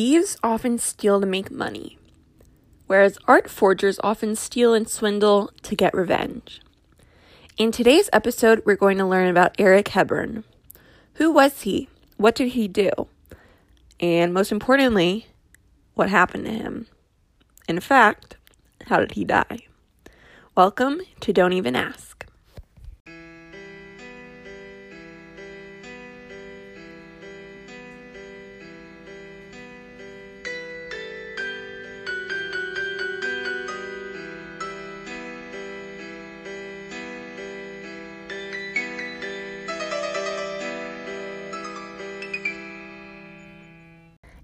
Thieves often steal to make money, whereas art forgers often steal and swindle to get revenge. In today's episode, we're going to learn about Eric Hebborn. Who was he? What did he do? And most importantly, what happened to him? In fact, how did he die? Welcome to Don't Even Ask.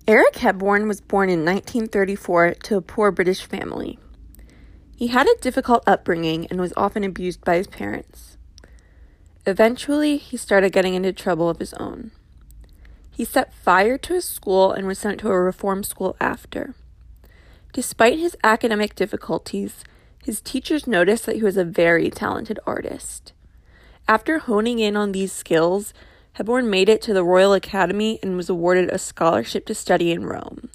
Eric Hebborn was born in 1934 to a poor British family. He had a difficult upbringing and was often abused by his parents. Eventually, he started getting into trouble of his own. He set fire to his school and was sent to a reform school after. Despite his academic difficulties, his teachers noticed that he was a very talented artist. After honing in on these skills, Hebborn made it to the Royal Academy and was awarded a scholarship to study in Rome.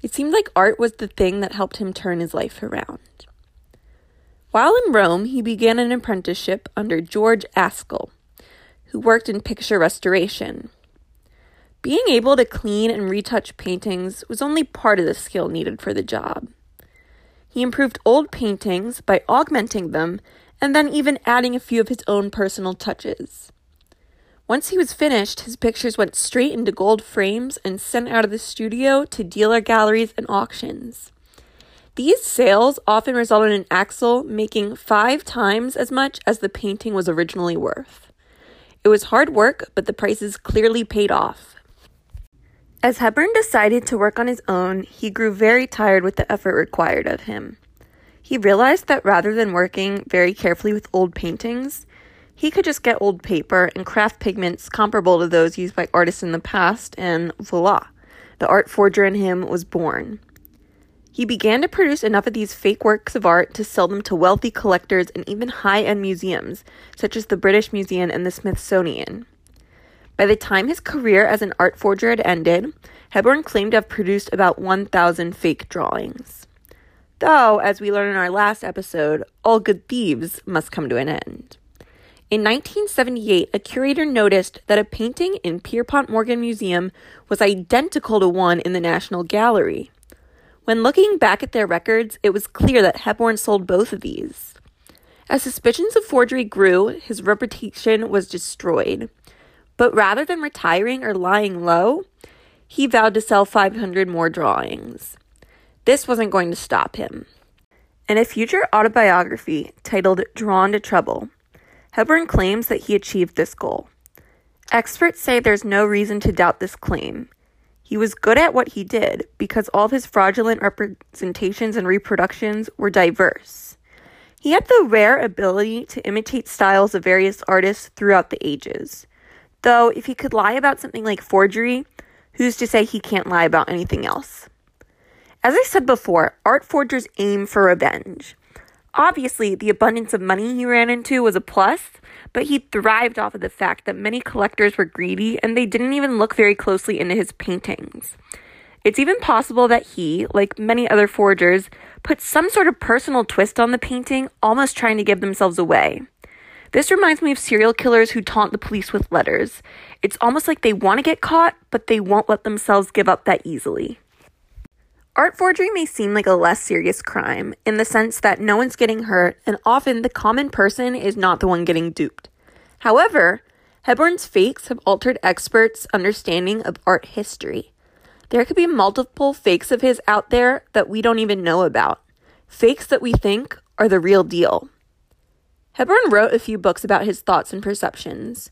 It seemed like art was the thing that helped him turn his life around. While in Rome, he began an apprenticeship under George Aczel, who worked in picture restoration. Being able to clean and retouch paintings was only part of the skill needed for the job. He improved old paintings by augmenting them and then even adding a few of his own personal touches. Once he was finished, his pictures went straight into gold frames and sent out of the studio to dealer galleries and auctions. These sales often resulted in Aczel making five times as much as the painting was originally worth. It was hard work, but the prices clearly paid off. As Hebborn decided to work on his own, he grew very tired with the effort required of him. He realized that rather than working very carefully with old paintings, he could just get old paper and craft pigments comparable to those used by artists in the past, and voila, the art forger in him was born. He began to produce enough of these fake works of art to sell them to wealthy collectors and even high end museums, such as the British Museum and the Smithsonian. By the time his career as an art forger had ended, Hebborn claimed to have produced about 1,000 fake drawings. Though, as we learned in our last episode, all good thieves must come to an end. In 1978, a curator noticed that a painting in Pierpont Morgan Museum was identical to one in the National Gallery. When looking back at their records, it was clear that Hebborn sold both of these. As suspicions of forgery grew, his reputation was destroyed. But rather than retiring or lying low, he vowed to sell 500 more drawings. This wasn't going to stop him. In a future autobiography titled Drawn to Trouble, Hebborn claims that he achieved this goal. Experts say there's no reason to doubt this claim. He was good at what he did because all of his fraudulent representations and reproductions were diverse. He had the rare ability to imitate styles of various artists throughout the ages. Though, if he could lie about something like forgery, who's to say he can't lie about anything else? As I said before, art forgers aim for revenge. Obviously, the abundance of money he ran into was a plus, but he thrived off of the fact that many collectors were greedy and they didn't even look very closely into his paintings. It's even possible that he, like many other forgers, put some sort of personal twist on the painting, almost trying to give themselves away. This reminds me of serial killers who taunt the police with letters. It's almost like they want to get caught, but they won't let themselves give up that easily. Art forgery may seem like a less serious crime in the sense that no one's getting hurt and often the common person is not the one getting duped. However, Hebborn's fakes have altered experts' understanding of art history. There could be multiple fakes of his out there that we don't even know about, fakes that we think are the real deal. Hebborn wrote a few books about his thoughts and perceptions.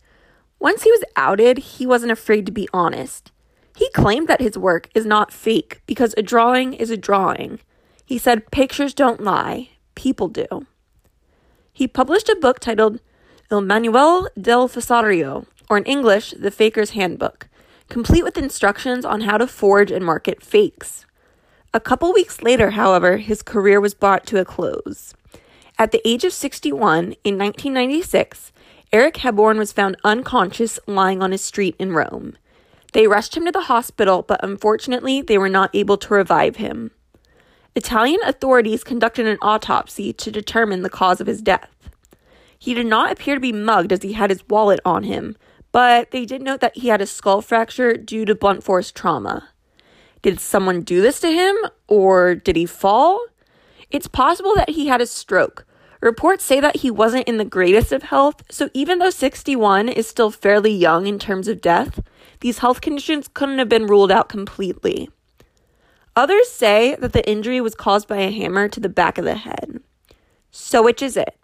Once he was outed, he wasn't afraid to be honest. He claimed that his work is not fake because a drawing is a drawing. He said pictures don't lie, people do. He published a book titled Il Manuale del Falsario, or in English, The Faker's Handbook, complete with instructions on how to forge and market fakes. A couple weeks later, however, his career was brought to a close. At the age of 61, in 1996, Eric Hebborn was found unconscious lying on a street in Rome. They rushed him to the hospital, but unfortunately, they were not able to revive him. Italian authorities conducted an autopsy to determine the cause of his death. He did not appear to be mugged as he had his wallet on him, but they did note that he had a skull fracture due to blunt force trauma. Did someone do this to him, or did he fall? It's possible that he had a stroke. Reports say that he wasn't in the greatest of health, so even though 61 is still fairly young in terms of death, these health conditions couldn't have been ruled out completely. Others say that the injury was caused by a hammer to the back of the head. So, which is it?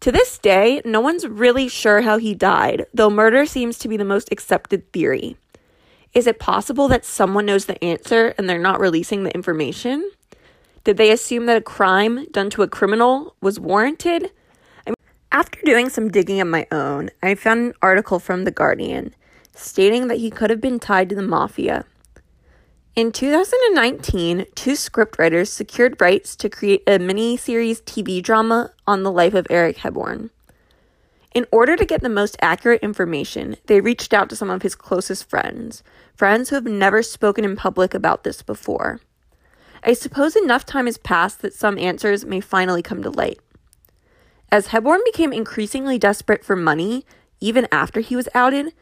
To this day, no one's really sure how he died, though murder seems to be the most accepted theory. Is it possible that someone knows the answer and they're not releasing the information? Did they assume that a crime done to a criminal was warranted? I mean, after doing some digging of my own, I found an article from The Guardian stating that he could have been tied to the mafia. In 2019, two scriptwriters secured rights to create a mini-series TV drama on the life of Eric Hebborn. In order to get the most accurate information, they reached out to some of his closest friends, friends who have never spoken in public about this before. I suppose enough time has passed that some answers may finally come to light. As Hebborn became increasingly desperate for money, even after he was outed,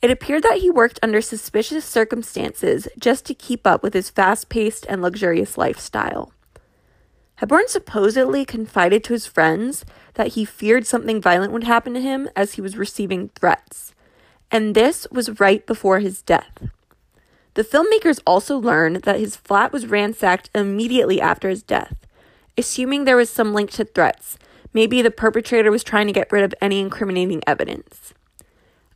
it appeared that he worked under suspicious circumstances just to keep up with his fast paced and luxurious lifestyle. Hebborn supposedly confided to his friends that he feared something violent would happen to him as he was receiving threats, and this was right before his death. The filmmakers also learned that his flat was ransacked immediately after his death, assuming there was some link to threats. Maybe the perpetrator was trying to get rid of any incriminating evidence.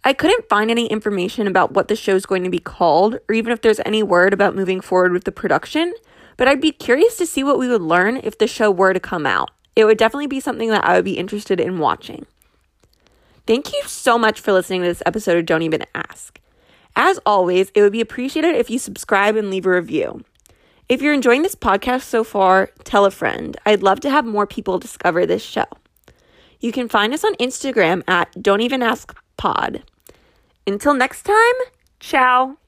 I couldn't find any information about what the show is going to be called, or even if there's any word about moving forward with the production, but I'd be curious to see what we would learn if the show were to come out. It would definitely be something that I would be interested in watching. Thank you so much for listening to this episode of Don't Even Ask. As always, it would be appreciated if you subscribe and leave a review. If you're enjoying this podcast so far, tell a friend. I'd love to have more people discover this show. You can find us on Instagram at Don't Even Ask Pod. Until next time, ciao.